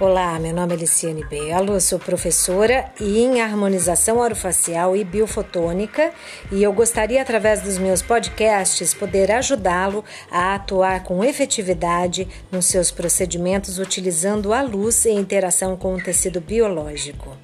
Olá, meu nome é Liciane Belo, sou professora em harmonização orofacial e biofotônica e eu gostaria, através dos meus podcasts, poder ajudá-lo a atuar com efetividade nos seus procedimentos utilizando a luz em interação com o tecido biológico.